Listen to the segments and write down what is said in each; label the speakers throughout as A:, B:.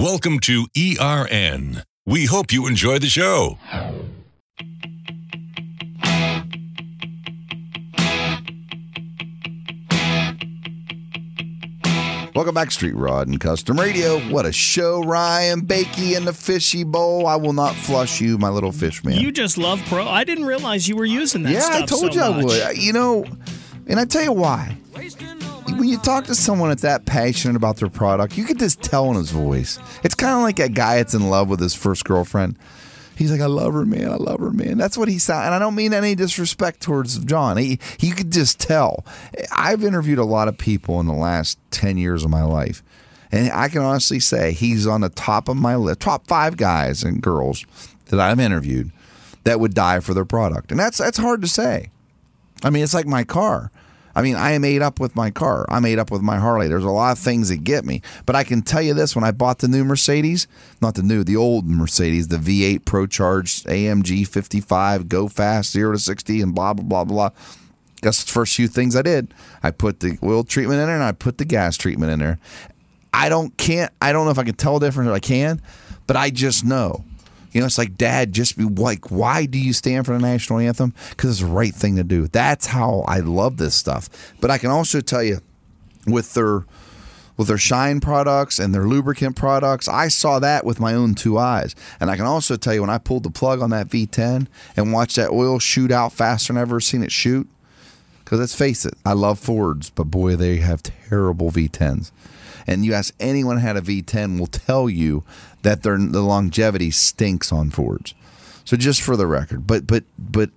A: Welcome to ERN. We hope you enjoy the show.
B: Welcome back, Street Rod and Custom Radio. What a show, Ryan Baker in the fishy bowl. I will not flush you, my little fish man.
C: You just love pro. I didn't realize you were using that
B: yeah,
C: stuff
B: I told
C: so
B: you
C: much.
B: I would. You know, and I tell you why. When you talk to someone that's that passionate about their product, you can just tell in his voice. It's kind of like a guy that's in love with his first girlfriend. He's like, I love her, man. I love her, man. That's what he sounds. And I don't mean any disrespect towards John. He, you could just tell. I've interviewed a lot of people in the last 10 years of my life. And I can honestly say he's on the top of my list, top five guys and girls that I've interviewed that would die for their product. And that's that's hard to say. I mean, it's like my car. I mean, I am ate up with my car. I'm ate up with my Harley. There's a lot of things that get me. But I can tell you this when I bought the new Mercedes, not the new, the old Mercedes, the V8 Pro Charged AMG 55, go fast, 0 to 60, and blah, blah, blah, blah. That's the first few things I did. I put the oil treatment in there and I put the gas treatment in there. I don't can't I don't know if I can tell a difference I can, but I just know. You know, it's like dad just be like, why do you stand for the national anthem? Because it's the right thing to do. That's how I love this stuff. But I can also tell you with their with their shine products and their lubricant products, I saw that with my own two eyes. And I can also tell you when I pulled the plug on that V10 and watched that oil shoot out faster than I've ever seen it shoot. Because let's face it, I love Fords, but boy, they have terrible V10s. And you ask anyone who had a V10 will tell you that their the longevity stinks on Fords. So just for the record, but but but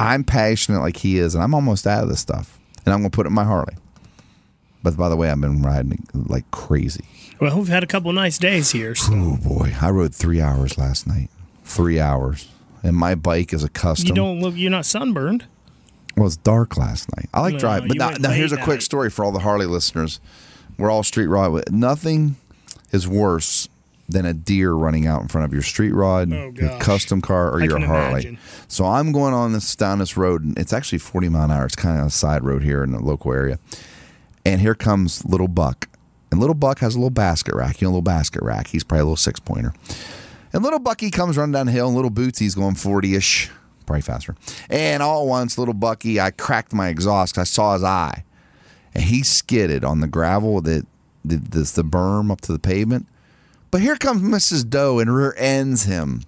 B: I'm passionate like he is, and I'm almost out of this stuff, and I'm gonna put it in my Harley. But by the way, I've been riding like crazy.
C: Well, we've had a couple nice days here. So
B: Oh boy, I rode three hours last night. Three hours, and my bike is a custom.
C: you don't look. You're not sunburned.
B: Well, it's dark last night. I like
C: No,
B: driving, but now, now here's a quick
C: night.
B: story for all the Harley listeners. We're all street rod. Nothing is worse than a deer running out in front of your street rod,
C: Oh,
B: your custom car, or
C: I
B: your Harley.
C: imagine.
B: So I'm going on this down this road, and it's actually 40 mile an hour. It's kind of a side road here in the local area. And here comes little Buck, and little Buck has a little basket rack. You know, a little basket rack. He's probably a little six pointer. And little Bucky comes running down the hill, and little Bootsy's going 40 ish, probably faster. And all at once, little Bucky, I cracked my exhaust I saw his eye. And he skidded on the gravel that the, this, the berm up to the pavement. But here comes Mrs. Doe and rear ends him.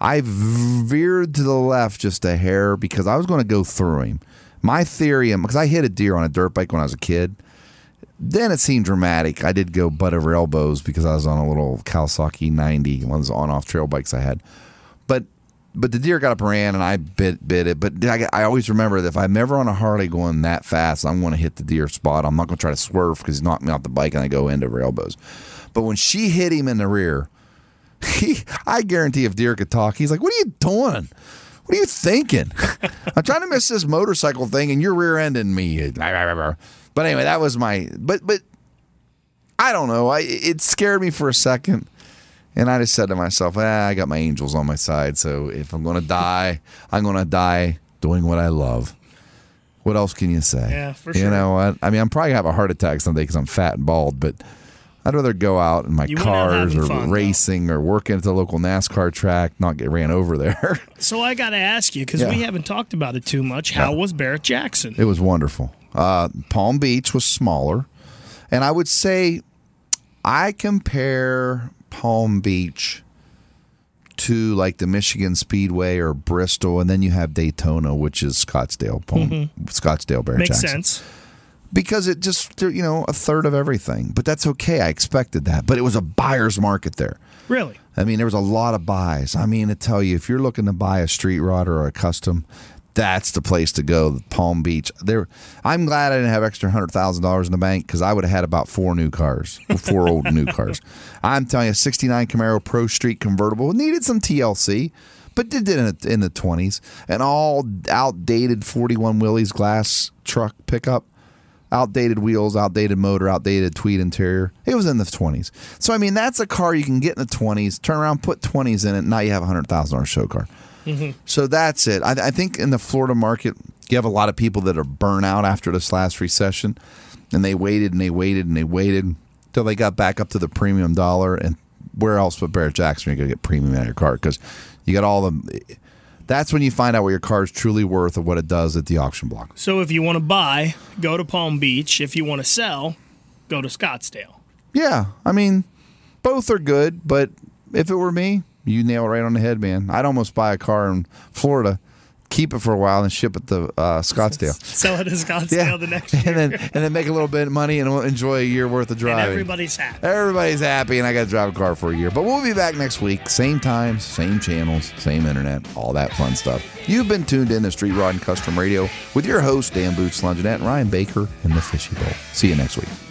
B: I veered to the left just a hair because I was going to go through him. My theory, um, because I hit a deer on a dirt bike when I was a kid. Then it seemed dramatic. I did go butt over elbows because I was on a little Kawasaki 90, one of those on-off trail bikes I had. But but the deer got up and ran, and I bit bit it. But I, I always remember that if I'm ever on a Harley going that fast, I'm going to hit the deer spot. I'm not going to try to swerve because he knocked me off the bike and I go into over elbows. But when she hit him in the rear, he, I guarantee if deer could talk, he's like, "What are you doing? What are you thinking? I'm trying to miss this motorcycle thing, and you're rear-ending me." But anyway, that was my. But but I don't know. I it scared me for a second, and I just said to myself, ah, "I got my angels on my side. So if I'm going to die, I'm going to die doing what I love." What else can you say?
C: Yeah, for sure.
B: You know what? I mean, I'm probably gonna have a heart attack someday because I'm fat and bald, but. I'd rather go out in my
C: You
B: cars or
C: fun, though.
B: racing or working at the local NASCAR track, not get ran over there.
C: So I got to ask you because
B: Yeah.
C: we haven't talked about it too much. How was Barrett Jackson?
B: It was wonderful. Uh, Palm Beach was smaller, and I would say I compare Palm Beach to like the Michigan Speedway or Bristol, and then you have Daytona, which is Scottsdale, Palm, Scottsdale, Bear
C: Mm-hmm. Makes
B: Jackson.
C: sense.
B: because it just you know a third of everything. But that's okay. I expected that, but it was a buyer's market there.
C: Really?
B: I mean, there was a lot of buys. I mean, to tell you, if you're looking to buy a street rod or a custom, that's the place to go. Palm Beach. There, I'm glad I didn't have extra hundred thousand dollars in the bank because I would have had about four new cars, four old new cars. I'm telling you, '69 Camaro Pro Street convertible needed some TLC, but did it in the, 20s. An all outdated 41 Willys glass truck pickup outdated wheels, outdated motor, outdated tweed interior. It was in the 20s. So, I mean, that's a car you can get in the 20s, turn around, put 20s in it, now you have a $100,000 show car. Mm-hmm. So that's it. I, I think in the Florida market, you have a lot of people that are burnt out after this last recession, and they waited and they waited and they waited. till they got back up to the premium dollar. And where else but Barrett Jackson are you gonna get premium out of your car? Because you got all the. That's when you find out what your car is truly worth of what it does at the auction block.
C: So if you want to buy, go to Palm Beach. If you want to sell, go to Scottsdale.
B: Yeah, I mean, both are good, but if it were me, you nail it right on the head, man. I'd almost buy a car in Florida, keep it for a while, and ship it to uh, Scottsdale.
C: Sell it in Scottsdale
B: yeah,
C: the next year.
B: and then and then make a little bit of money and we'll enjoy a year worth of
C: and
B: driving.
C: everybody's happy.
B: Everybody's happy, and I got to drive a car for a year. But we'll be back next week. Same times, same channels, same internet, all that fun stuff. You've been tuned in to Street Rod and Custom Radio with your host, Dan Boots Lunginette, and Ryan Baker in the Fishy Bowl. See you next week.